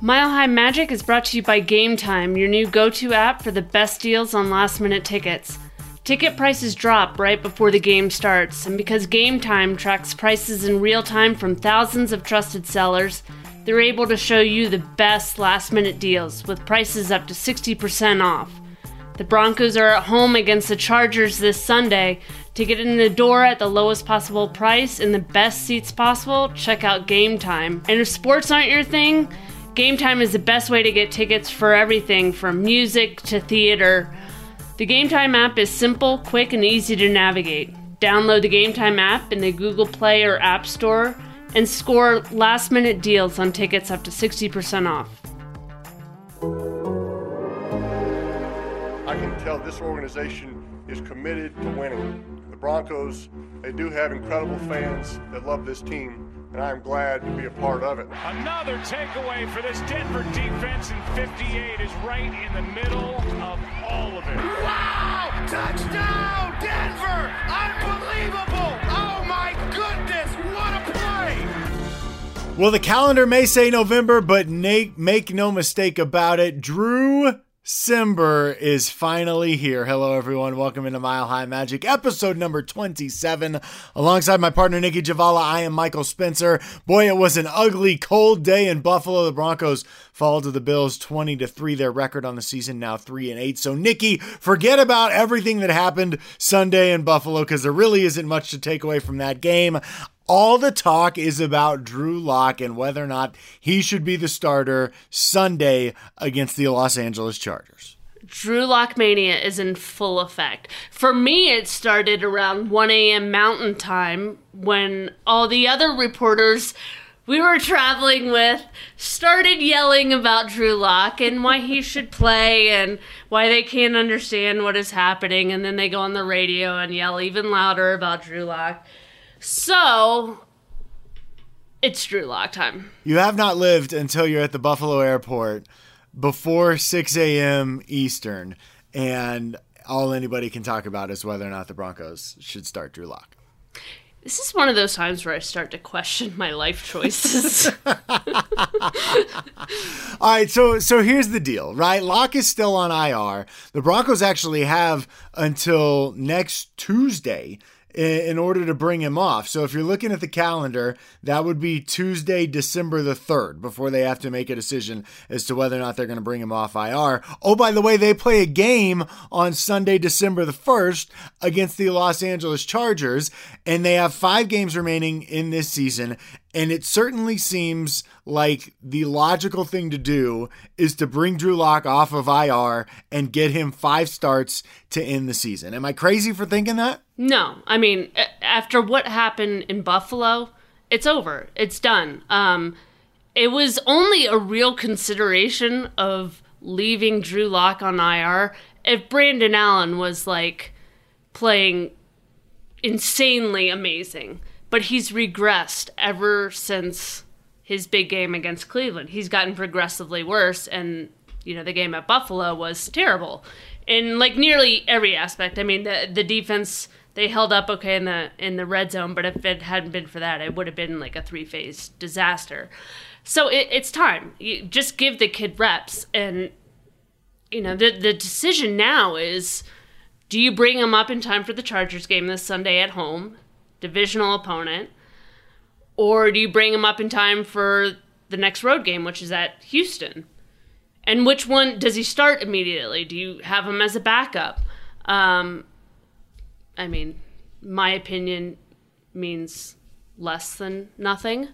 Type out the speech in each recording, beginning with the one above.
Mile High Magic is brought to you by Game Time, your new go to app for the best deals on last minute tickets. Ticket prices drop right before the game starts, and because Game Time tracks prices in real time from thousands of trusted sellers, they're able to show you the best last minute deals with prices up to 60% off. The Broncos are at home against the Chargers this Sunday. To get in the door at the lowest possible price and the best seats possible, check out Game Time. And if sports aren't your thing, Game Time is the best way to get tickets for everything from music to theater. The Game Time app is simple, quick, and easy to navigate. Download the Game Time app in the Google Play or App Store and score last minute deals on tickets up to 60% off. I can tell this organization is committed to winning. The Broncos, they do have incredible fans that love this team and I'm glad to be a part of it. Another takeaway for this Denver defense, and 58 is right in the middle of all of it. Wow! Touchdown, Denver! Unbelievable! Oh my goodness, what a play! Well, the calendar may say November, but make no mistake about it, Drew Cimber is finally here. Hello, everyone. Welcome into Mile High Magic, episode number 27. Alongside my partner, Nicki Jhabvala, I am Michael Spencer. Boy, it was an ugly, cold day in Buffalo. The Broncos fall to the Bills 20 to 3. Their record on the season now 3 and 8. So, Nicki, forget about everything that happened Sunday in Buffalo because there really isn't much to take away from that game. All the talk is about Drew Lock and whether or not he should be the starter Sunday against the Los Angeles Chargers. Drew Lock Mania is in full effect. For me, it started around 1 a.m. Mountain Time when all the other reporters we were traveling with started yelling about Drew Lock and why he should play and why they can't understand what is happening. And then they go on the radio and yell even louder about Drew Lock. So it's Drew Lock time. You have not lived until you're at the Buffalo airport before 6 a.m. Eastern, and all anybody can talk about is whether or not the Broncos should start Drew Lock. This is one of those times where I start to question my life choices. All right, so so here's the deal, right? Lock is still on IR. The Broncos actually have until next Tuesday in order to bring him off. So if you're looking at the calendar, that would be Tuesday, December the 3rd before they have to make a decision as to whether or not they're going to bring him off IR. Oh, by the way, they play a game on Sunday, December the 1st against the Los Angeles Chargers, and they have five games remaining in this season. And it certainly seems like the logical thing to do is to bring Drew Lock off of IR and get him five starts to end the season. Am I crazy for thinking that? No. I mean, after what happened in Buffalo, it's over. It's done. Um, it was only a real consideration of leaving Drew Lock on IR if Brandon Allen was like playing insanely amazing but he's regressed ever since his big game against Cleveland. He's gotten progressively worse, and you know the game at Buffalo was terrible in like nearly every aspect. I mean, the the defense they held up okay in the in the red zone, but if it hadn't been for that, it would have been like a three phase disaster. So it, it's time. You just give the kid reps, and you know the the decision now is. Do you bring him up in time for the Chargers game this Sunday at home? Divisional opponent, or do you bring him up in time for the next road game, which is at Houston? And which one does he start immediately? Do you have him as a backup? Um, I mean, my opinion means less than nothing.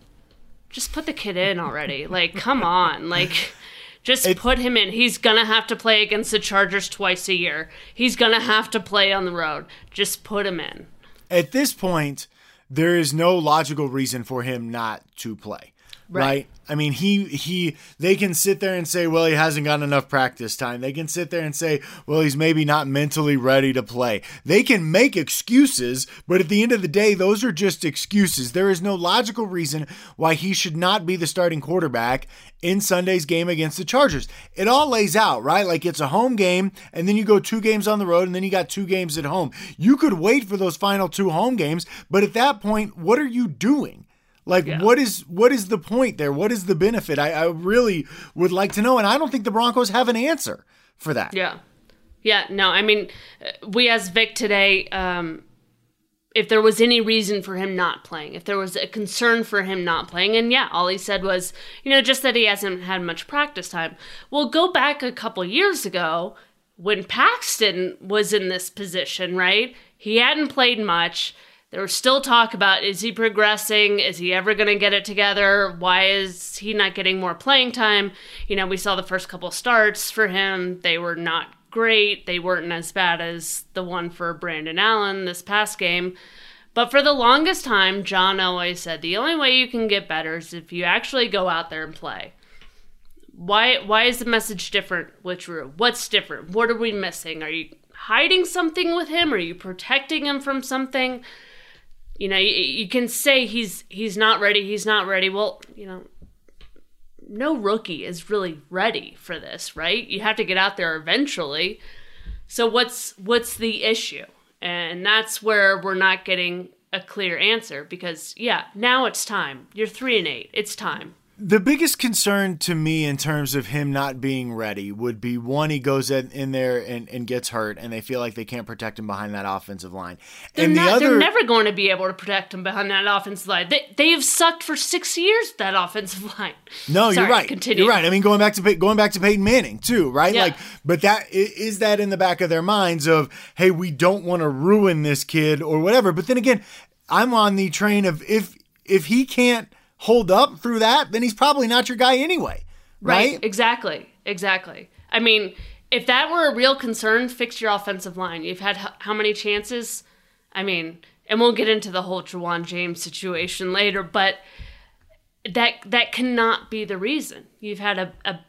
Just put the kid in already. like, come on. Like, just it, put him in. He's going to have to play against the Chargers twice a year. He's going to have to play on the road. Just put him in at this point, there is no logical reason for him not to play. Right. right. I mean, he he they can sit there and say, well, he hasn't gotten enough practice time. They can sit there and say, well, he's maybe not mentally ready to play. They can make excuses, but at the end of the day, those are just excuses. There is no logical reason why he should not be the starting quarterback in Sunday's game against the Chargers. It all lays out, right? Like it's a home game, and then you go two games on the road, and then you got two games at home. You could wait for those final two home games, but at that point, what are you doing? Like Yeah. what is what is the point there? What is the benefit? I, I really would like to know, and I don't think the Broncos have an answer for that. Yeah. Yeah, no, I mean, we asked Vic today um, if there was any reason for him not playing, if there was a concern for him not playing. And yeah, all he said was, you know, just that he hasn't had much practice time. Well, go back a couple years ago when Paxton was in this position, right? He hadn't played much. There was still talk about is he progressing? Is he ever going to get it together? Why is he not getting more playing time? You know, we saw the first couple starts for him. They were not great. They weren't as bad as the one for Brandon Allen this past game. But for the longest time, John always said the only way you can get better is if you actually go out there and play. Why why is the message different with Drew? What's different? What are we missing? Are you hiding something with him? Are you protecting him from something? You know, you, you can say he's he's not ready, he's not ready. Well, you know, no rookie is really ready for this, right? You have to get out there eventually. So what's what's the issue? And that's where we're not getting a clear answer because yeah, now it's time. You're 3 and 8. It's time. The biggest concern to me in terms of him not being ready would be one, he goes in, in there and, and gets hurt, and they feel like they can't protect him behind that offensive line. They're, and not, the other, they're never going to be able to protect him behind that offensive line. They, they have sucked for six years, that offensive line. No, Sorry, you're right. Continue. You're right. I mean, going back to going back to Peyton Manning too, right? Yeah. Like, but that is that in the back of their minds of, hey, we don't want to ruin this kid or whatever. But then again, I'm on the train of if if he can't hold up through that, then he's probably not your guy anyway, right? Exactly. Exactly. I mean, if that were a real concern, fix your offensive line. You've had h- how many chances? I mean, and we'll get into the whole Ja'Wuan James situation later, but that that cannot be the reason. You've had a, a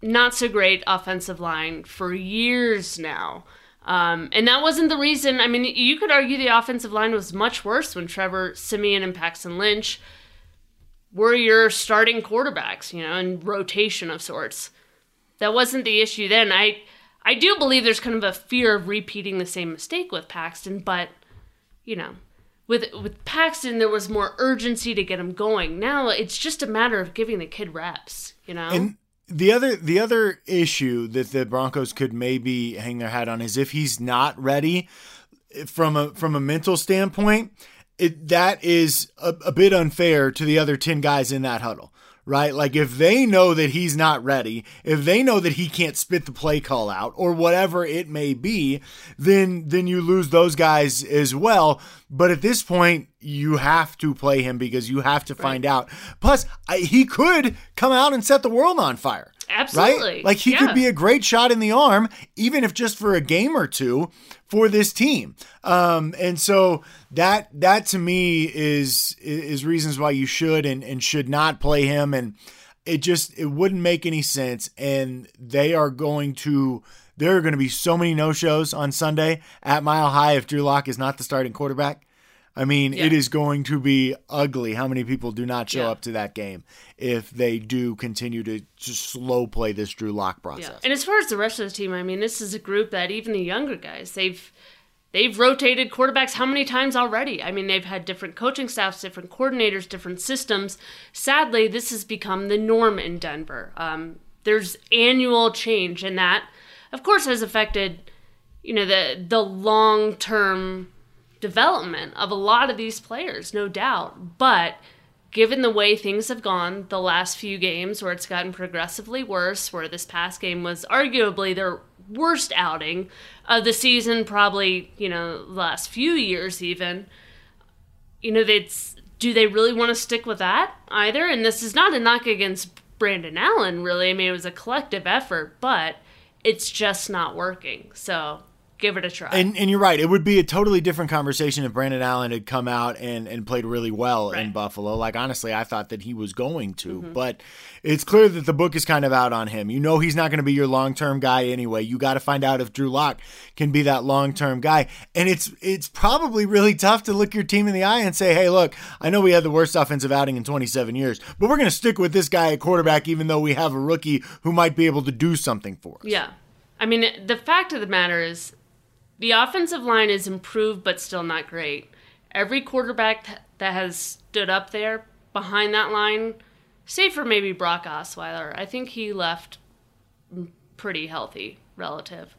not so great offensive line for years now. Um, and that wasn't the reason. I mean, you could argue the offensive line was much worse when Trevor Siemian and Paxton Lynch were your starting quarterbacks, you know, in rotation of sorts. That wasn't the issue then. I I do believe there's kind of a fear of repeating the same mistake with Paxton, but you know, with with Paxton there was more urgency to get him going. Now it's just a matter of giving the kid reps, you know. And the other the other issue that the Broncos could maybe hang their hat on is if he's not ready from a from a mental standpoint, it that is a, a bit unfair to the other 10 guys in that huddle. Right? Like if they know that he's not ready, if they know that he can't spit the play call out or whatever it may be, then then you lose those guys as well. But at this point, you have to play him because you have to find out. Plus, I, he could come out and set the world on fire. Absolutely. Right? Like he Yeah. could be a great shot in the arm, even if just for a game or two for this team. Um, and so that that to me is is reasons why you should and, and should not play him. And it just it wouldn't make any sense. And they are going to there are going to be so many no shows on Sunday at Mile High if Drew Lock is not the starting quarterback. I mean, it Yeah. is going to be ugly how many people do not show Yeah. up to that game if they do continue to just slow play this Drew Lock process. Yeah. And as far as the rest of the team, I mean, this is a group that even the younger guys, they've they've rotated quarterbacks how many times already? I mean, they've had different coaching staffs, different coordinators, different systems. Sadly, this has become the norm in Denver. Um, there's annual change, and that, of course, has affected you know the the long term development of a lot of these players, no doubt. But given the way things have gone the last few games, where it's gotten progressively worse, where this past game was arguably their worst outing of the season, probably you know the last few years even. You know, it's do they really want to stick with that either? And this is not a knock against Brandon Allen, really. I mean, it was a collective effort, but it's just not working. So give it a try. And and you're right. It would be a totally different conversation if Brandon Allen had come out and, and played really well in Right. Mm-hmm. Buffalo. Like honestly, I thought that he was going to, but it's clear that the book is kind of out on him. You know he's not going to be your long term guy anyway. You got to find out if Drew Lock can be that long term guy. And it's it's probably really tough to look your team in the eye and say, hey, look, I know we had the worst offensive outing in 27 years, but we're going to stick with this guy at quarterback, even though we have a rookie who might be able to do something for us. Yeah. I mean, the fact of the matter is the offensive line is improved, but still not great. Every quarterback th- that has stood up there behind that line, save for maybe Brock Osweiler, I think he left pretty healthy relative.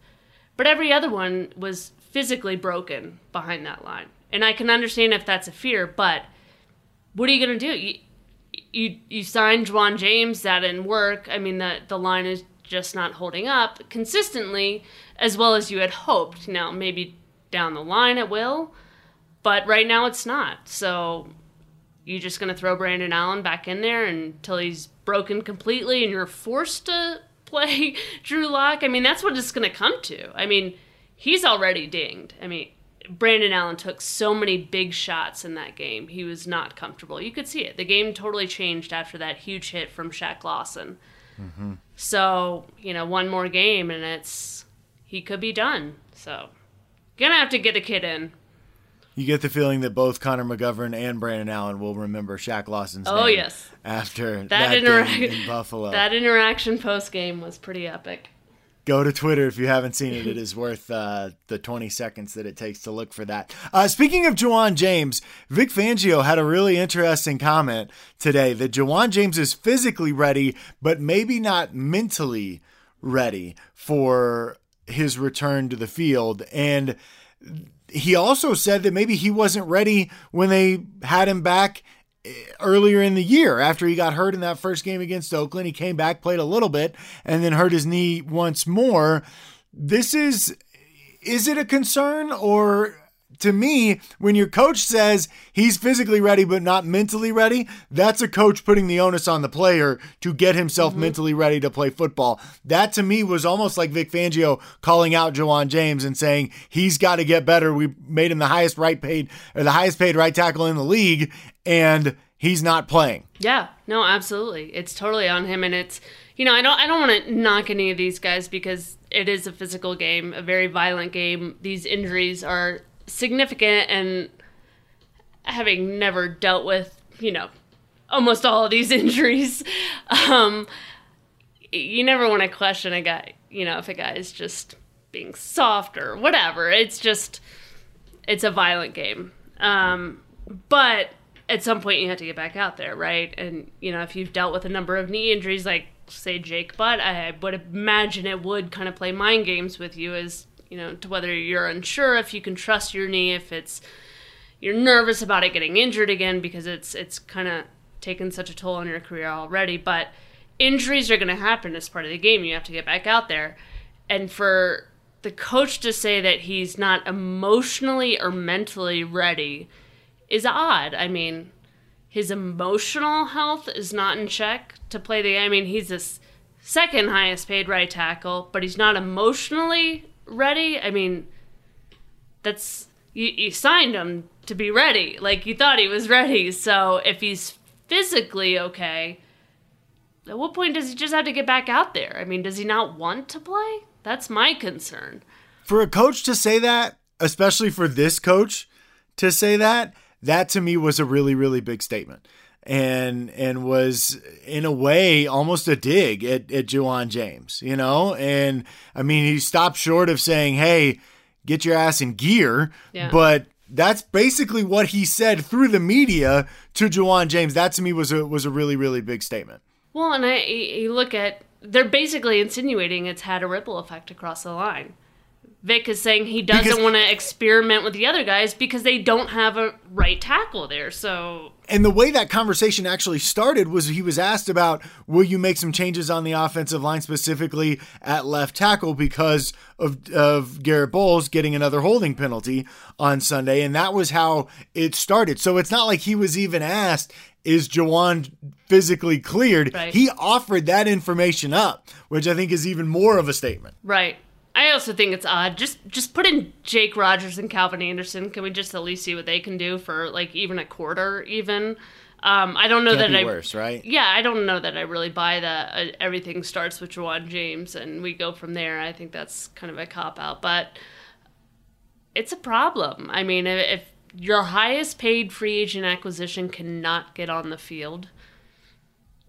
But every other one was physically broken behind that line. And I can understand if that's a fear, but what are you going to do? You, you you signed Ja'Wuan James, that didn't work. I mean, the, the line is just not holding up consistently as well as you had hoped. Now, maybe down the line it will, but right now it's not. So you're just going to throw Brandon Allen back in there until he's broken completely and you're forced to play Drew Lock? I mean, that's what it's going to come to. I mean, he's already dinged. I mean, Brandon Allen took so many big shots in that game. He was not comfortable. You could see it. The game totally changed after that huge hit from Shaq Lawson. Mm-hmm. So, you know, one more game and it's he could be done. So, gonna have to get the kid in. You get the feeling that both Connor McGovern and Brandon Allen will remember Shaq Lawson's oh, name yes. after that, that interaction in Buffalo. That interaction post game was pretty epic. Go to Twitter if you haven't seen it. It is worth uh, the 20 seconds that it takes to look for that. Uh, speaking of Ja'Wuan James, Vic Fangio had a really interesting comment today that Ja'Wuan James is physically ready, but maybe not mentally ready for his return to the field. And he also said that maybe he wasn't ready when they had him back eh, earlier in the year after he got hurt in that first game against Oakland. He came back, played a little bit, and then hurt his knee once more. This is is it a concern or to me, when your coach says he's physically ready but not mentally ready, that's a coach putting the onus on the player to get himself mm-hmm. mentally ready to play football. That to me was almost like Vic Fangio calling out Ja'Wuan James and saying he's got to get better. We made him the highest right paid or the highest paid right tackle in the league, and he's not playing. Yeah, no, absolutely. It's totally on him, and it's you know I don't I don't want to knock any of these guys because it is a physical game, a very violent game. These injuries are significant and having never dealt with, you know, almost all of these injuries, um, you never want to question a guy, you know, if a guy is just being soft or whatever. It's just, it's a violent game. Um, but at some point you have to get back out there, right? And, you know, if you've dealt with a number of knee injuries, like, say, Jake Butt, I would imagine it would kind of play mind games with you as you know, to whether you're unsure if you can trust your knee, if it's you're nervous about it getting injured again because it's it's kind of taken such a toll on your career already. But injuries are going to happen as part of the game. You have to get back out there, and for the coach to say that he's not emotionally or mentally ready is odd. I mean, his emotional health is not in check to play the. I mean, he's the second highest paid right tackle, but he's not emotionally ready. I mean, that's you, you signed him to be ready. Like you thought he was ready. So if he's physically okay, at what point does he just have to get back out there? I mean, does he not want to play? That's my concern. For a coach to say that, especially for this coach to say that, that to me was a really, really big statement and and was in a way almost a dig at, at Ja'Wuan James, you know? And I mean he stopped short of saying, Hey, get your ass in gear. Yeah. But that's basically what he said through the media to Ja'Wuan James. That to me was a was a really, really big statement. Well, and I you look at they're basically insinuating it's had a ripple effect across the line. Vic is saying he doesn't want to experiment with the other guys because they don't have a right tackle there. So and the way that conversation actually started was he was asked about will you make some changes on the offensive line specifically at left tackle because of of Garett Bolles getting another holding penalty on Sunday and that was how it started. So it's not like he was even asked is Ja'Wuan physically cleared? Right. He offered that information up, which I think is even more of a statement. Right. I also think it's odd. Just just put in Jake Rodgers and Calvin Anderson. Can we just at least see what they can do for like even a quarter? Even um, I don't know Can't that I worse, right? Yeah, I don't know that I really buy that. Uh, everything starts with Ja'Wuan James, and we go from there. I think that's kind of a cop out, but it's a problem. I mean, if your highest paid free agent acquisition cannot get on the field,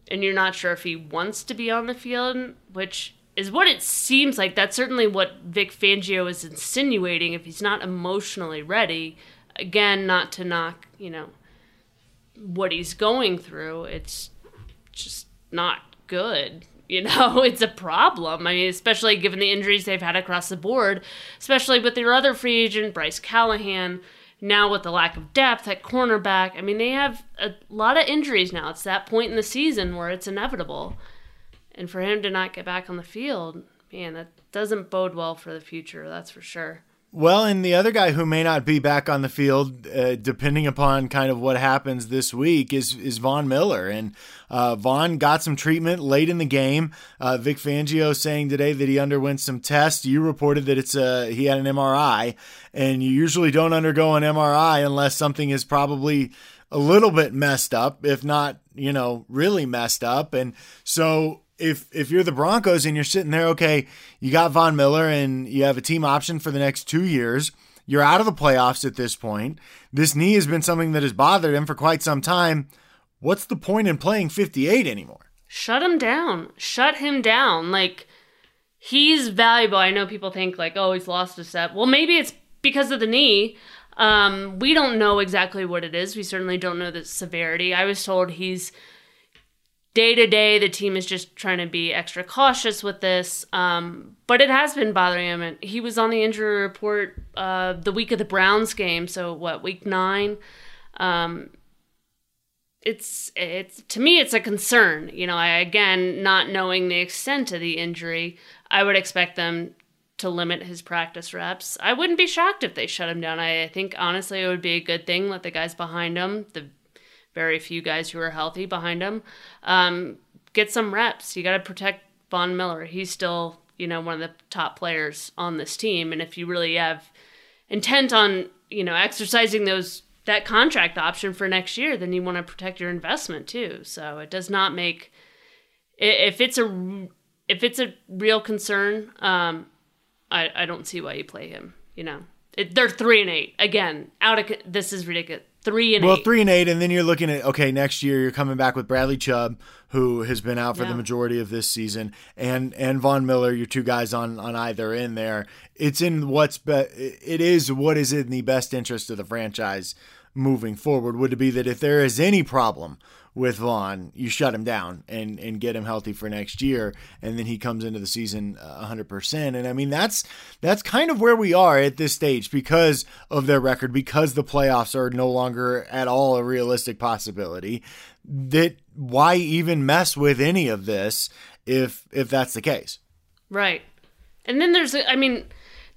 and you're not sure if he wants to be on the field, which is what it seems like. That's certainly what Vic Fangio is insinuating. If he's not emotionally ready, again, not to knock, you know, what he's going through, it's just not good. You know, it's a problem. I mean, especially given the injuries they've had across the board, especially with their other free agent, Bryce Callahan. Now, with the lack of depth at cornerback, I mean, they have a lot of injuries now. It's that point in the season where it's inevitable. And for him to not get back on the field, man, that doesn't bode well for the future, that's for sure. Well, and the other guy who may not be back on the field, uh, depending upon kind of what happens this week, is is Von Miller. And uh, Von got some treatment late in the game. Uh, Vic Fangio saying today that he underwent some tests. You reported that it's a he had an MRI, and you usually don't undergo an MRI unless something is probably a little bit messed up, if not you know really messed up. And so if if you're the Broncos and you're sitting there, okay, you got Von Miller and you have a team option for the next two years. You're out of the playoffs at this point. This knee has been something that has bothered him for quite some time. What's the point in playing 58 anymore? Shut him down. Shut him down. Like he's valuable. I know people think like, oh, he's lost a step. Well, maybe it's because of the knee. Um, we don't know exactly what it is. We certainly don't know the severity. I was told he's day to day, the team is just trying to be extra cautious with this. Um, but it has been bothering him. And he was on the injury report uh, the week of the Browns game. So what, week nine? Um, it's it's to me it's a concern. You know, I again not knowing the extent of the injury, I would expect them to limit his practice reps. I wouldn't be shocked if they shut him down. I, I think honestly it would be a good thing. Let the guys behind him, the very few guys who are healthy behind him. Um, get some reps. You got to protect Von Miller. He's still, you know, one of the top players on this team. And if you really have intent on, you know, exercising those that contract option for next year, then you want to protect your investment too. So it does not make if it's a if it's a real concern, um, I I don't see why you play him. You know, it, they're three and eight again. Out of this is ridiculous three and well, eight. three and eight, and then you're looking at okay, next year you're coming back with Bradley Chubb, who has been out for yeah. the majority of this season, and and Von Miller, your two guys on on either end there. It's in what's be, it is what is in the best interest of the franchise moving forward. Would it be that if there is any problem with Von, you shut him down and and get him healthy for next year, and then he comes into the season uh, 100%. And I mean that's that's kind of where we are at this stage because of their record, because the playoffs are no longer at all a realistic possibility. That why even mess with any of this if if that's the case? Right. And then there's I mean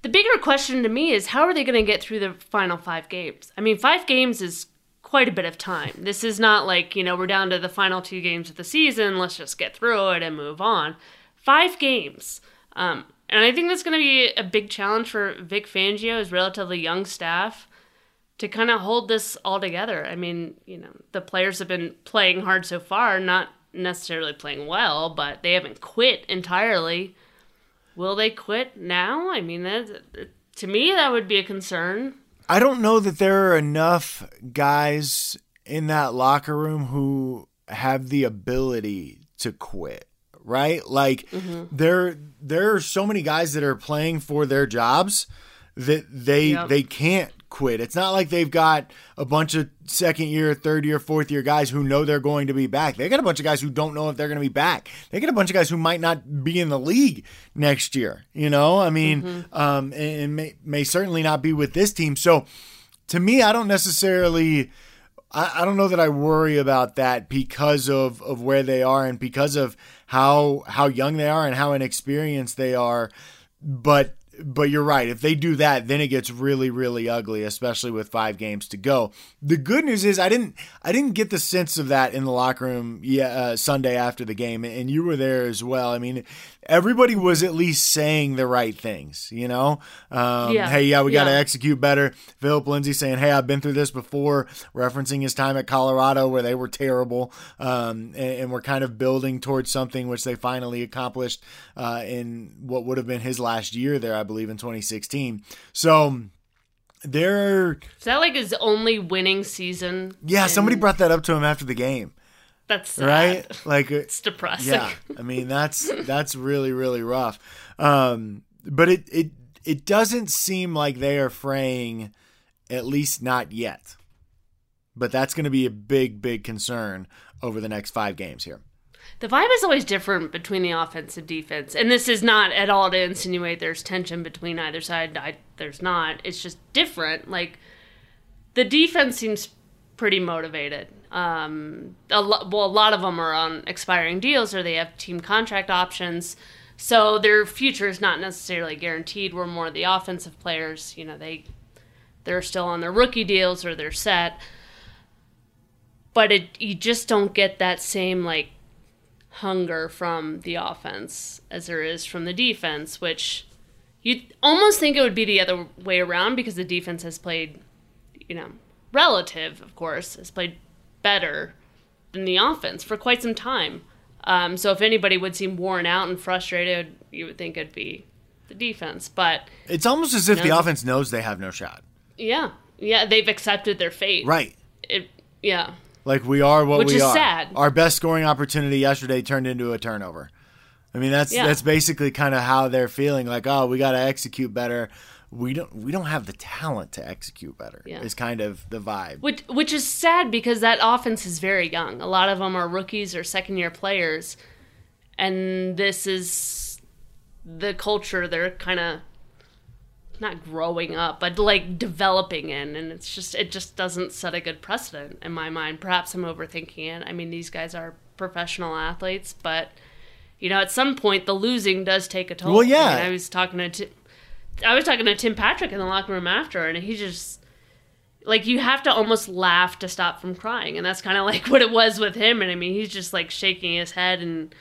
the bigger question to me is how are they going to get through the final 5 games? I mean 5 games is quite a bit of time. This is not like, you know, we're down to the final two games of the season, let's just get through it and move on. Five games. Um, and I think that's going to be a big challenge for Vic Fangio, his relatively young staff, to kind of hold this all together. I mean, you know, the players have been playing hard so far, not necessarily playing well, but they haven't quit entirely. Will they quit now? I mean, that, to me, that would be a concern. I don't know that there are enough guys in that locker room who have the ability to quit, right? Like mm-hmm. there there are so many guys that are playing for their jobs that they yep. they can't quit. It's not like they've got a bunch of second year, third year, fourth year guys who know they're going to be back. They got a bunch of guys who don't know if they're going to be back. They got a bunch of guys who might not be in the league next year. You know, I mean, mm-hmm. um, and may, may certainly not be with this team. So to me, I don't necessarily. I, I don't know that I worry about that because of, of where they are and because of how how young they are and how inexperienced they are. But but you're right. If they do that, then it gets really, really ugly, especially with five games to go. The good news is I didn't, I didn't get the sense of that in the locker room. Yeah, uh, Sunday after the game, and you were there as well. I mean, everybody was at least saying the right things, you know? Um, yeah. Hey, yeah, we got to yeah. execute better. Phillip Lindsay saying, hey, I've been through this before, referencing his time at Colorado where they were terrible. Um, and, and, we're kind of building towards something which they finally accomplished uh, in what would have been his last year there, I believe, in 2016. So, there. Is that like his only winning season? Yeah, in... somebody brought that up to him after the game. That's sad. right. Like it's depressing. Yeah, I mean that's that's really really rough. Um, but it it it doesn't seem like they are fraying, at least not yet. but that's going to be a big, big concern over the next five games here. The vibe is always different between the offense and defense, and this is not at all to insinuate there's tension between either side. I, there's not. It's just different. Like the defense seems pretty motivated. Um, a lo- well, a lot of them are on expiring deals or they have team contract options, so their future is not necessarily guaranteed. We're more the offensive players. You know, they they're still on their rookie deals or they're set, but it you just don't get that same like hunger from the offense as there is from the defense, which you almost think it would be the other way around because the defense has played, you know, relative, of course, has played better than the offense for quite some time. Um, so if anybody would seem worn out and frustrated, you would think it'd be the defense. But It's almost as if the offense knows they have no shot. yeah, yeah, they've accepted their fate. Right. It, yeah. Like we are what Which we is are. sad. Our best scoring opportunity yesterday turned into a turnover. I mean, that's Yeah. that's basically kind of how they're feeling. Like, oh, we got to execute better. We don't we don't have the talent to execute better. Yeah. Is kind of the vibe. Which which is sad because that offense is very young. A lot of them are rookies or second year players, and this is the culture they're kind of not growing up, but like developing in, and it's just it just doesn't set a good precedent in my mind. Perhaps I'm overthinking it. I mean, these guys are professional athletes, but you know, at some point the losing does take a toll. Well, yeah. I, mean, I was talking to I was talking to Tim Patrick in the locker room after, and he just like you have to almost laugh to stop from crying and that's kind of like what it was with him and i mean he's just like shaking his head and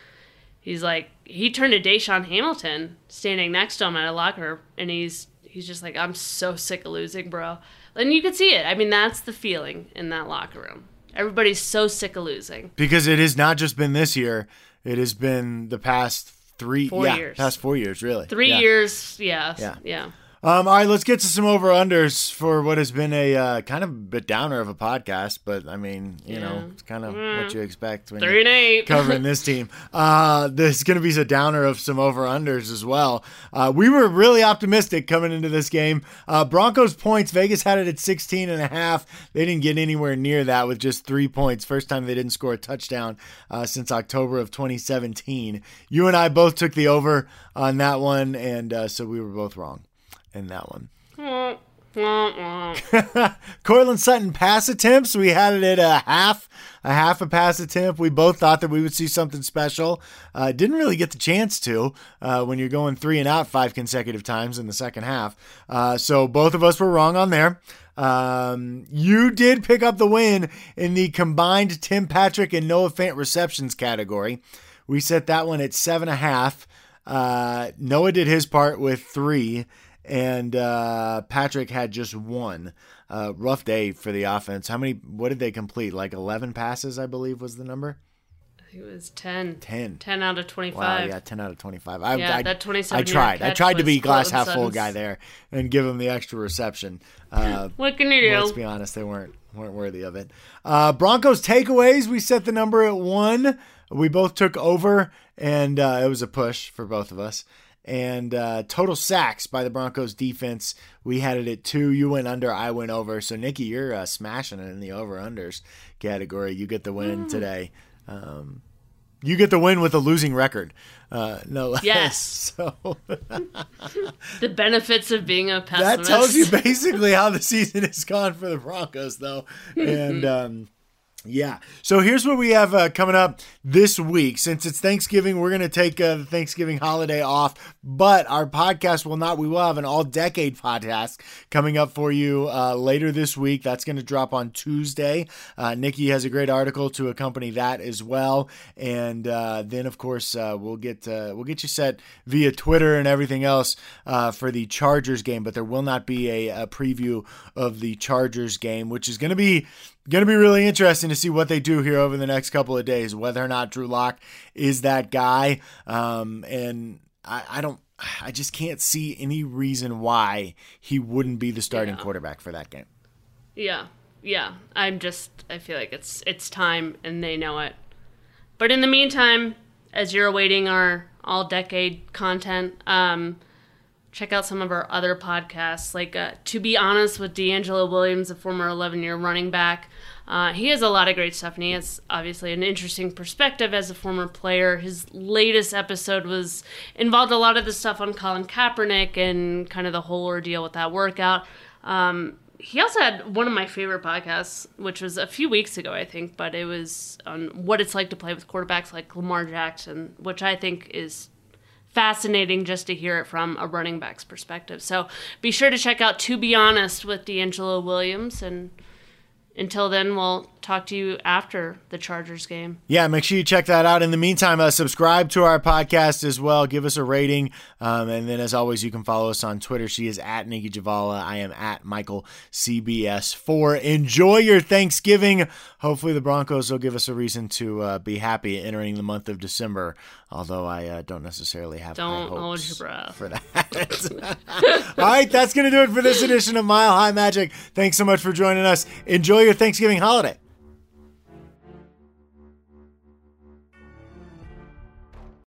he's like he turned to DaeSean Hamilton standing next to him at a locker and he's he's just like I'm so sick of losing bro. And you could see it. I mean that's the feeling in that locker room. Everybody's so sick of losing. Because it has not just been this year; it has been the past three, Four yeah, years. past four years, really. three Yeah. years yeah Yeah. yeah Um, all right, let's get to some over unders for what has been a uh, kind of a bit downer of a podcast, but I mean, you know, it's kind of what you expect when three you and eight covering this team. Uh, there's going to be a downer of some over unders as well. Uh, we were really optimistic coming into this game. Uh, Broncos points, Vegas had it at 16 and a half. They didn't get anywhere near that with just three points. First time they didn't score a touchdown uh, since October of 2017. You and I both took the over on that one, and uh, so we were both wrong in that one. Courtland Sutton pass attempts. We had it at a half, a half a pass attempt. We both thought that we would see something special. Uh, didn't really get the chance to uh, when you're going three and out five consecutive times in the second half. Uh, so both of us were wrong on there. Um, you did pick up the win in the combined Tim Patrick and Noah Fant receptions category. We set that one at seven and a half. Uh, Noah did his part with three, and uh, Patrick had just one. Uh, rough day for the offense. How many? What did they complete? Like eleven passes, I believe, was the number. it was 10 10. 10 out of 25 Wow, yeah, ten out of twenty-five. I, Yeah, I, that 27 I tried. I tried to be glass half full guy there and give him the extra reception. Uh, what can you do Let's be honest, they weren't weren't worthy of it. Uh, Broncos takeaways. We set the number at one. We both took over, and uh, it was a push for both of us. And uh, total sacks by the Broncos defense, we had it at two. You went under, I went over. So Nicki, you're uh, smashing it in the over unders category. You get the win Mm. today. Um, you get the win with a losing record. Uh, no less. Yes. So the benefits of being a that tells you basically how the season has gone for the Broncos, though. And um, yeah, so here's what we have uh, coming up this week. Since it's Thanksgiving, we're going to take uh, the Thanksgiving holiday off, but our podcast will not. We will have an all decade podcast coming up for you uh, later this week. That's going to drop on Tuesday. Uh, Nicki has a great article to accompany that as well, and uh, then of course uh, we'll get we'll get you set via Twitter and everything else for the Chargers game. But there will not be a, a preview of the Chargers game, which is going to be going to be really interesting to see what they do here over the next couple of days. Whether or not Drew Lock is that guy, um, and I, I don't. I just can't see any reason why he wouldn't be the starting Yeah. quarterback for that game. Yeah, yeah. I'm just. I feel like it's it's time, and they know it. But in the meantime, as you're awaiting our all decade content, um, check out some of our other podcasts. Like, uh, to be honest, with DeAngelo Williams, a former 11 year running back. Uh, he has a lot of great stuff, and he has obviously an interesting perspective as a former player. His latest episode was involved a lot of the stuff on Colin Kaepernick and kind of the whole ordeal with that workout. Um, he also had one of my favorite podcasts, which was a few weeks ago, I think, but it was on what it's like to play with quarterbacks like Lamar Jackson, which I think is fascinating just to hear it from a running back's perspective. So be sure to check out To Be Honest with DeAngelo Williams and until then, we'll talk to you after the Chargers game. Yeah, make sure you check that out. In the meantime, uh, subscribe to our podcast as well. Give us a rating. Um, and then, as always, you can follow us on Twitter. She is at Nicki Jhabvala. I am at Michael CBS4. Enjoy your Thanksgiving. Hopefully, the Broncos will give us a reason to uh, be happy entering the month of December, although I uh, don't necessarily have Don't hold your breath. for that. All right, that's going to do it for this edition of Mile High Magic. Thanks so much for joining us. Enjoy your Thanksgiving holiday.